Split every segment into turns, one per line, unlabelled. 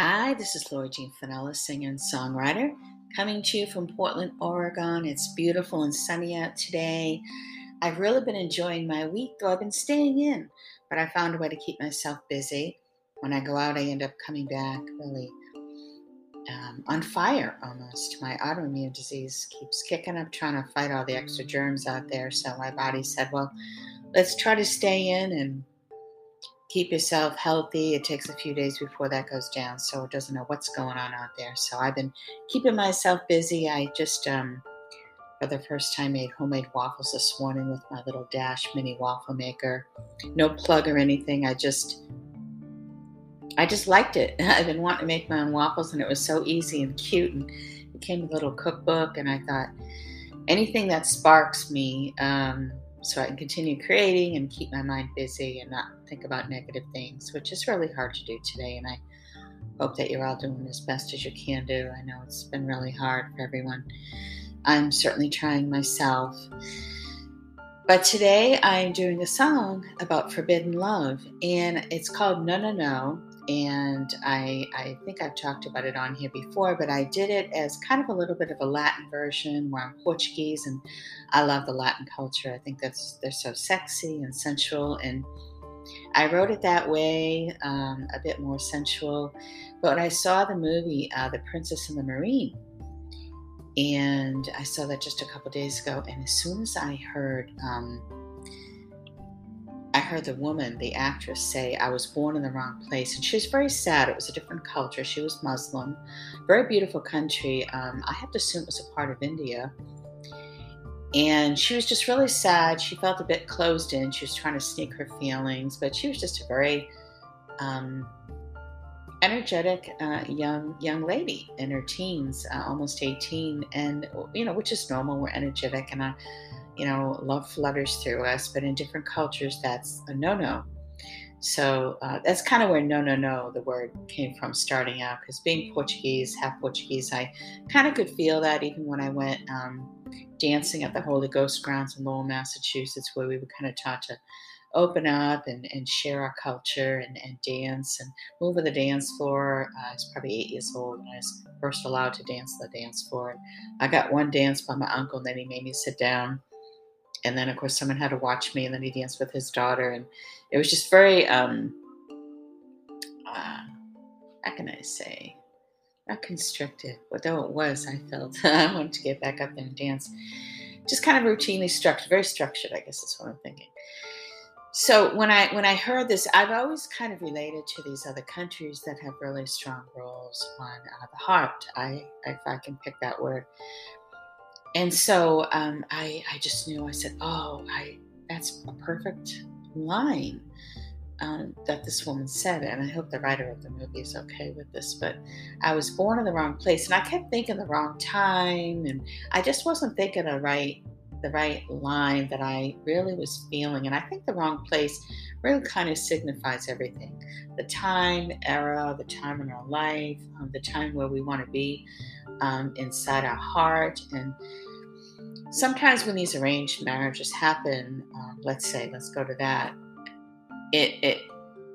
Hi, this is Laura Jean Finella, singer and songwriter, coming to you from Portland, Oregon. It's beautiful and sunny out today. I've really been enjoying my week, though I've been staying in, but I found a way to keep myself busy. When I go out, I end up coming back really um, on fire almost. My autoimmune disease keeps kicking. I'm trying to fight all the extra germs out there. So my body said, well, let's try to stay in and keep yourself healthy. It takes a few days before that goes down, so it doesn't know what's going on out there. So I've been keeping myself busy. I just, um, for the first time, made homemade waffles this morning with my little Dash mini waffle maker. No plug or anything. I just, I just liked it. I've been wanting to make my own waffles, and it was so easy and cute, and it came with a little cookbook. And I thought, anything that sparks me. Um, so I can continue creating and keep my mind busy and not think about negative things, which is really hard to do today. And I hope that you're all doing as best as you can do. I know it's been really hard for everyone. I'm certainly trying myself. But today I'm doing a song about forbidden love, and it's called No No No and I, I think I've talked about it on here before, but I did it as kind of a little bit of a Latin version where I'm Portuguese, and I love the Latin culture. I think that's they're so sexy and sensual, and I wrote it that way, um, a bit more sensual. But when I saw the movie, uh, The Princess and the Marine, and I saw that just a couple days ago, and as soon as I heard. Um, heard the woman, the actress, say, I was born in the wrong place. And she was very sad. It was a different culture. She was Muslim. Very beautiful country. Um, I have to assume it was a part of India. And she was just really sad. She felt a bit closed in. She was trying to sneak her feelings, but she was just a very um, energetic uh, young young lady in her teens, uh, almost 18, and you know, which is normal. We're energetic, and I you know, love flutters through us, but in different cultures, that's a no no. So uh, that's kind of where no, no, no, the word came from starting out. Because being Portuguese, half Portuguese, I kind of could feel that even when I went um, dancing at the Holy Ghost grounds in Lowell, Massachusetts, where we were kind of taught to open up and, and share our culture and, and dance and move on the dance floor. Uh, I was probably eight years old when I was first allowed to dance on the dance floor. And I got one dance by my uncle, and then he made me sit down and then of course someone had to watch me and then he danced with his daughter and it was just very um uh, how can i say? Not constricted but though it was i felt i wanted to get back up there and dance. Just kind of routinely structured very structured i guess is what i'm thinking. So when i when i heard this i've always kind of related to these other countries that have really strong roles on uh, the heart. I if i can pick that word and so um, I, I just knew. I said, "Oh, I that's a perfect line um, that this woman said." And I hope the writer of the movie is okay with this. But I was born in the wrong place, and I kept thinking the wrong time, and I just wasn't thinking the right the right line that I really was feeling. And I think the wrong place really kind of signifies everything the time, era, the time in our life, um, the time where we want to be um, inside our heart. And sometimes when these arranged marriages happen, um, let's say, let's go to that, it, it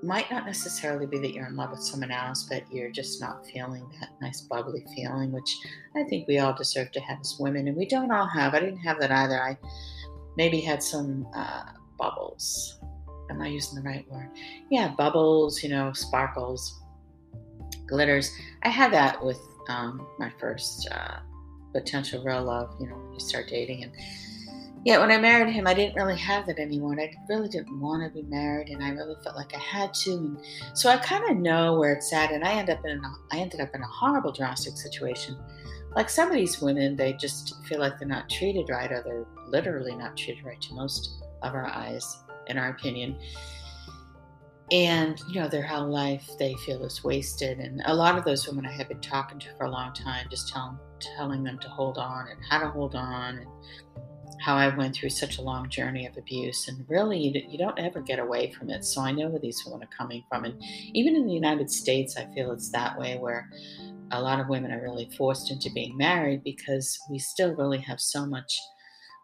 might not necessarily be that you're in love with someone else, but you're just not feeling that nice bubbly feeling, which I think we all deserve to have as women, and we don't all have. I didn't have that either. I maybe had some uh, bubbles. Am I using the right word? Yeah, bubbles, you know, sparkles, glitters. I had that with um, my first uh, potential real love, you know, when you start dating. And yet, when I married him, I didn't really have that anymore. I really didn't want to be married, and I really felt like I had to. And so I kind of know where it's at, and I end up in a, I ended up in a horrible, drastic situation. Like some of these women, they just feel like they're not treated right, or they're literally not treated right to most of our eyes, in our opinion. And you know their whole life they feel is wasted. And a lot of those women i have been talking to for a long time just telling telling them to hold on and how to hold on and how i went through such a long journey of abuse. And really you, you don't ever get away from it. So i know where these women are coming from. And even in the united states i feel it's that way where a lot of women are really forced into being married because we still really have so much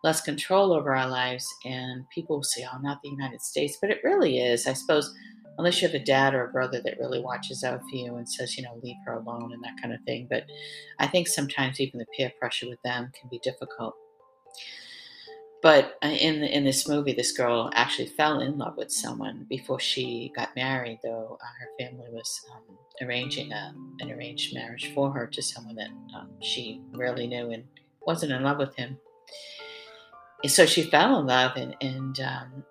less control over our lives and people will say oh not the united states but it really is i suppose unless you have a dad or a brother that really watches out for you and says, you know, leave her alone and that kind of thing. But I think sometimes even the peer pressure with them can be difficult. But uh, in in this movie, this girl actually fell in love with someone before she got married. Though uh, her family was um, arranging a, an arranged marriage for her to someone that um, she really knew and wasn't in love with him. And so she fell in love, and, and um,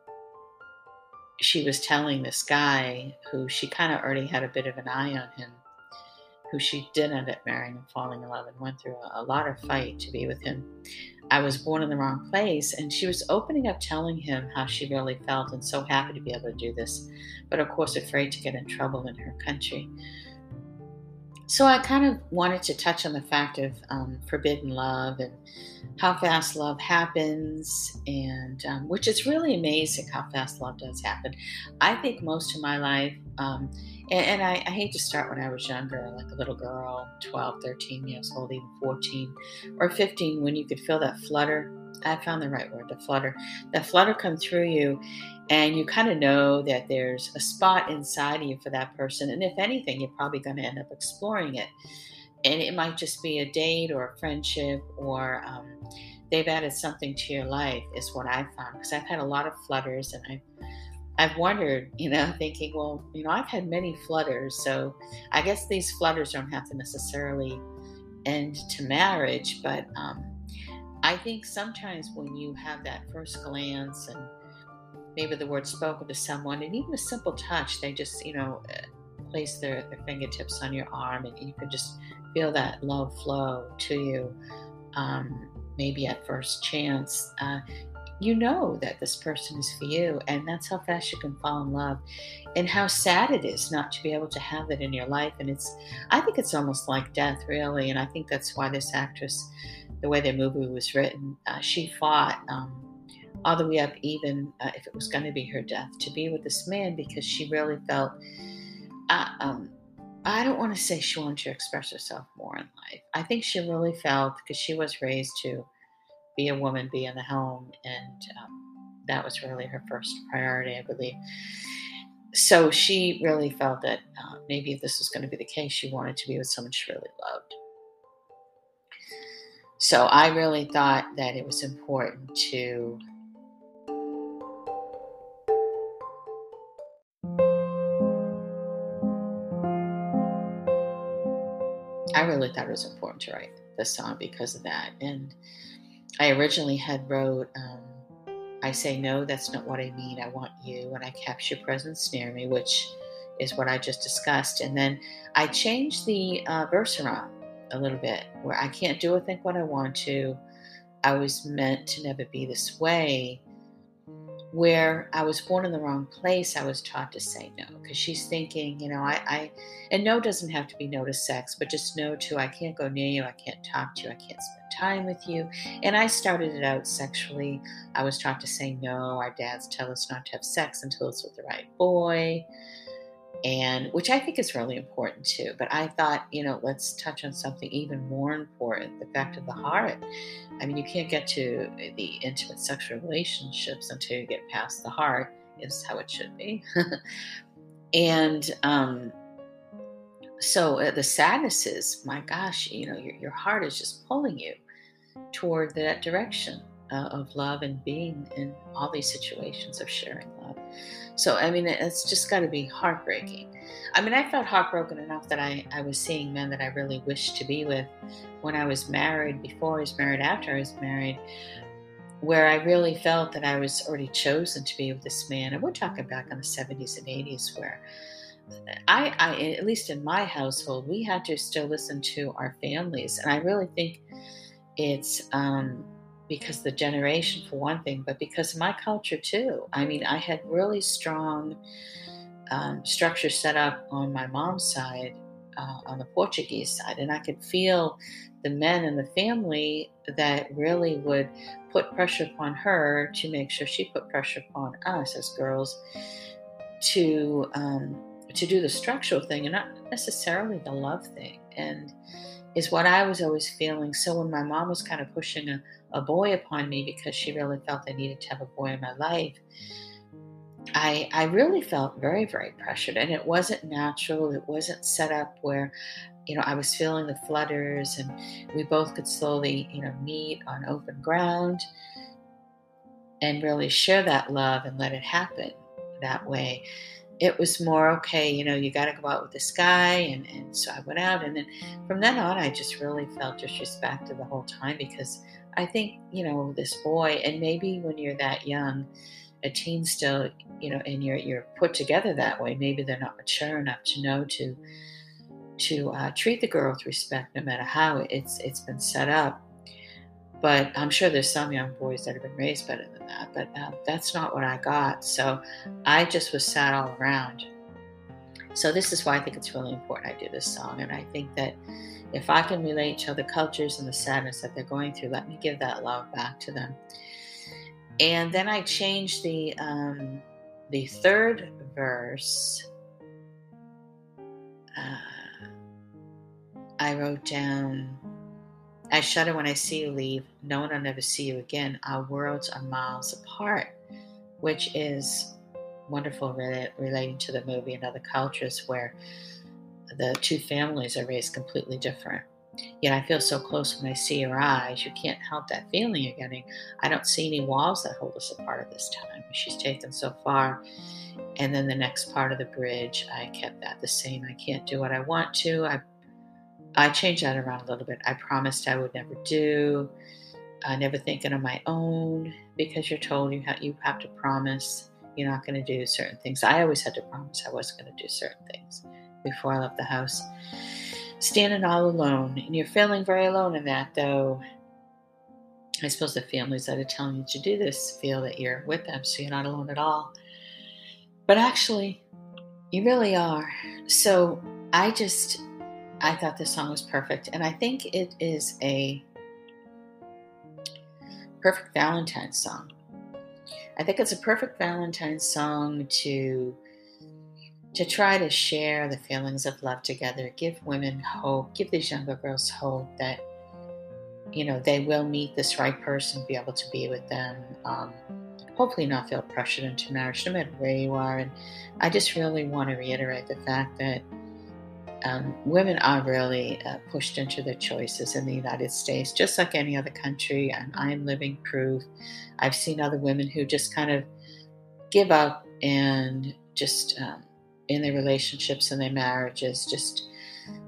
she was telling this guy who she kind of already had a bit of an eye on him, who she did end up marrying and falling in love, and went through a, a lot of fight to be with him. I was born in the wrong place. And she was opening up, telling him how she really felt and so happy to be able to do this, but of course, afraid to get in trouble in her country. So I kind of wanted to touch on the fact of um, forbidden love and how fast love happens, and um, which is really amazing how fast love does happen. I think most of my life, um, and, and I, I, hate to start when I was younger, like a little girl, 12, 13 years old, even 14 or 15, when you could feel that flutter. I found the right word, the flutter. That flutter come through you, and you kind of know that there's a spot inside you for that person. And if anything, you're probably going to end up exploring it. And it might just be a date or a friendship, or um, they've added something to your life, is what I've found. Because I've had a lot of flutters, and I've I've wondered, you know, thinking, well, you know, I've had many flutters, so I guess these flutters don't have to necessarily end to marriage, but um, I think sometimes when you have that first glance and maybe the word spoken to someone, and even a simple touch, they just, you know, uh, place their, their fingertips on your arm and you can just feel that love flow to you. Um, maybe at first chance, uh, you know that this person is for you, and that's how fast you can fall in love, and how sad it is not to be able to have that in your life. And it's, I think it's almost like death, really. And I think that's why this actress, the way the movie was written, uh, she fought. Um, all the way up, even uh, if it was going to be her death, to be with this man because she really felt. Uh, um, I don't want to say she wanted to express herself more in life. I think she really felt because she was raised to be a woman, be in the home, and um, that was really her first priority, I believe. So she really felt that uh, maybe if this was going to be the case, she wanted to be with someone she really loved. So I really thought that it was important to I really thought it was important to write this song because of that. And I originally had wrote, um, I say, no, that's not what I mean. I want you. And I capture your presence near me, which is what I just discussed. And then I changed the uh, verse around a little bit where I can't do or think what I want to. I was meant to never be this way where I was born in the wrong place, I was taught to say no because she's thinking, you know, I, I, and no doesn't have to be no to sex, but just no to I can't go near you, I can't talk to you, I can't spend time with you. And I started it out sexually. I was taught to say no. Our dads tell us not to have sex until it's with the right boy and which I think is really important too. But I thought, you know, let's touch on something even more important the fact of the heart. I mean, you can't get to the intimate sexual relationships until you get past the heart, is how it should be. and um, so uh, the sadness is, my gosh, you know, your, your heart is just pulling you toward that direction uh, of love and being in all these situations of sharing love. So, I mean, it's just got to be heartbreaking. I mean, I felt heartbroken enough that I, I was seeing men that I really wished to be with when I was married, before I was married, after I was married, where I really felt that I was already chosen to be with this man. And we're talking back in the 70s and 80s where I, I, at least in my household, we had to still listen to our families. And I really think it's, um, because the generation for one thing, but because of my culture too. I mean, I had really strong um, structure set up on my mom's side, uh, on the Portuguese side, and I could feel the men in the family that really would put pressure upon her to make sure she put pressure upon us as girls to um, to do the structural thing and not necessarily the love thing. And is what I was always feeling. So when my mom was kind of pushing a, a boy upon me because she really felt I needed to have a boy in my life, I, I really felt very, very pressured, and it wasn't natural. It wasn't set up where, you know, I was feeling the flutters, and we both could slowly, you know, meet on open ground and really share that love and let it happen that way. It was more okay, you know, you got to go out with this guy, and, and so I went out, and then from then on, I just really felt disrespected the whole time because I think, you know, this boy, and maybe when you're that young, a teen still, you know, and you're you're put together that way, maybe they're not mature enough to know to to uh, treat the girl with respect, no matter how it's it's been set up. But I'm sure there's some young boys that have been raised better than that. But uh, that's not what I got. So I just was sad all around. So this is why I think it's really important I do this song, and I think that if I can relate to other cultures and the sadness that they're going through, let me give that love back to them. And then I changed the um, the third verse. Uh, I wrote down, I shudder when I see you leave, knowing I'll never see you again. Our worlds are miles apart, which is wonderful relating to the movie and other cultures where the two families are raised completely different. Yet I feel so close when I see your eyes. You can't help that feeling you're getting. I don't see any walls that hold us apart at this time. She's taken so far. And then the next part of the bridge, I kept that the same. I can't do what I want to. I I changed that around a little bit. I promised I would never do. I never thinking on my own because you're told you have, you have to promise you're not going to do certain things. I always had to promise I wasn't going to do certain things before I left the house standing all alone. And you're feeling very alone in that, though. I suppose the families that are telling you to do this feel that you're with them, so you're not alone at all. But actually, you really are. So I just, I thought this song was perfect. And I think it is a perfect Valentine's song. I think it's a perfect Valentine's song to to try to share the feelings of love together, give women hope, give these younger girls hope that, you know, they will meet this right person, be able to be with them, um, hopefully not feel pressured into marriage, no matter where you are. And I just really want to reiterate the fact that um, women are really uh, pushed into their choices in the United States, just like any other country. And I am living proof. I've seen other women who just kind of give up and just um, in their relationships and their marriages just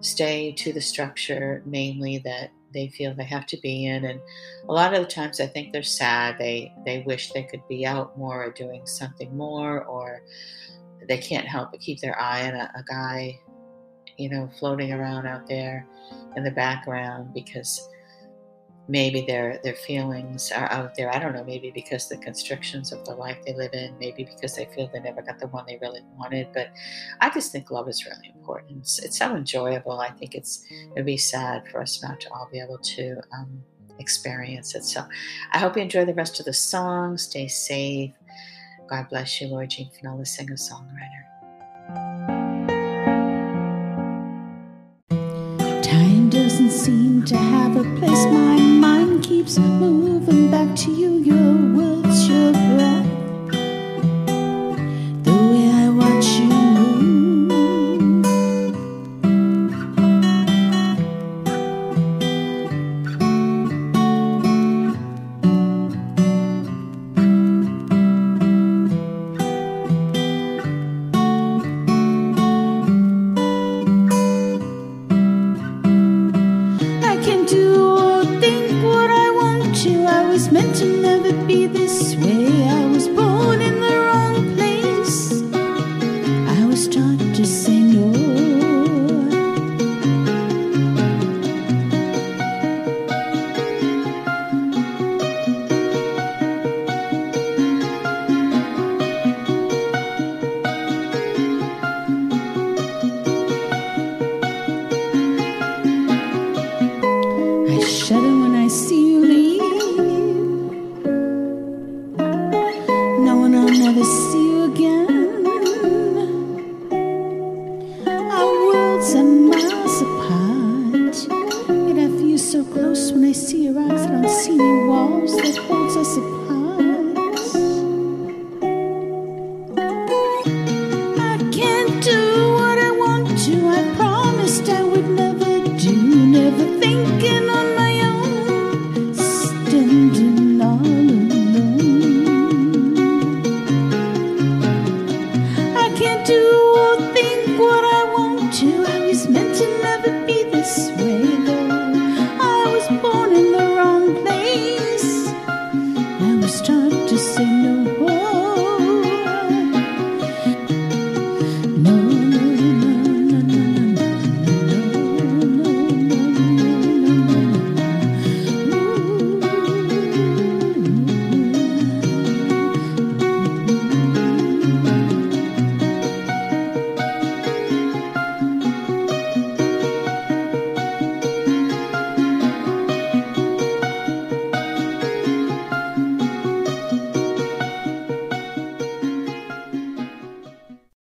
stay to the structure mainly that they feel they have to be in and a lot of the times i think they're sad they they wish they could be out more or doing something more or they can't help but keep their eye on a, a guy you know floating around out there in the background because maybe their their feelings are out there. I don't know, maybe because the constrictions of the life they live in, maybe because they feel they never got the one they really wanted. But I just think love is really important. It's, it's so enjoyable. I think it's it'd be sad for us not to all be able to um, experience it. So I hope you enjoy the rest of the song. Stay safe. God bless you, Laura Jean Finella, singer songwriter.
Seem to have a place. My mind keeps moving back to you. Your words,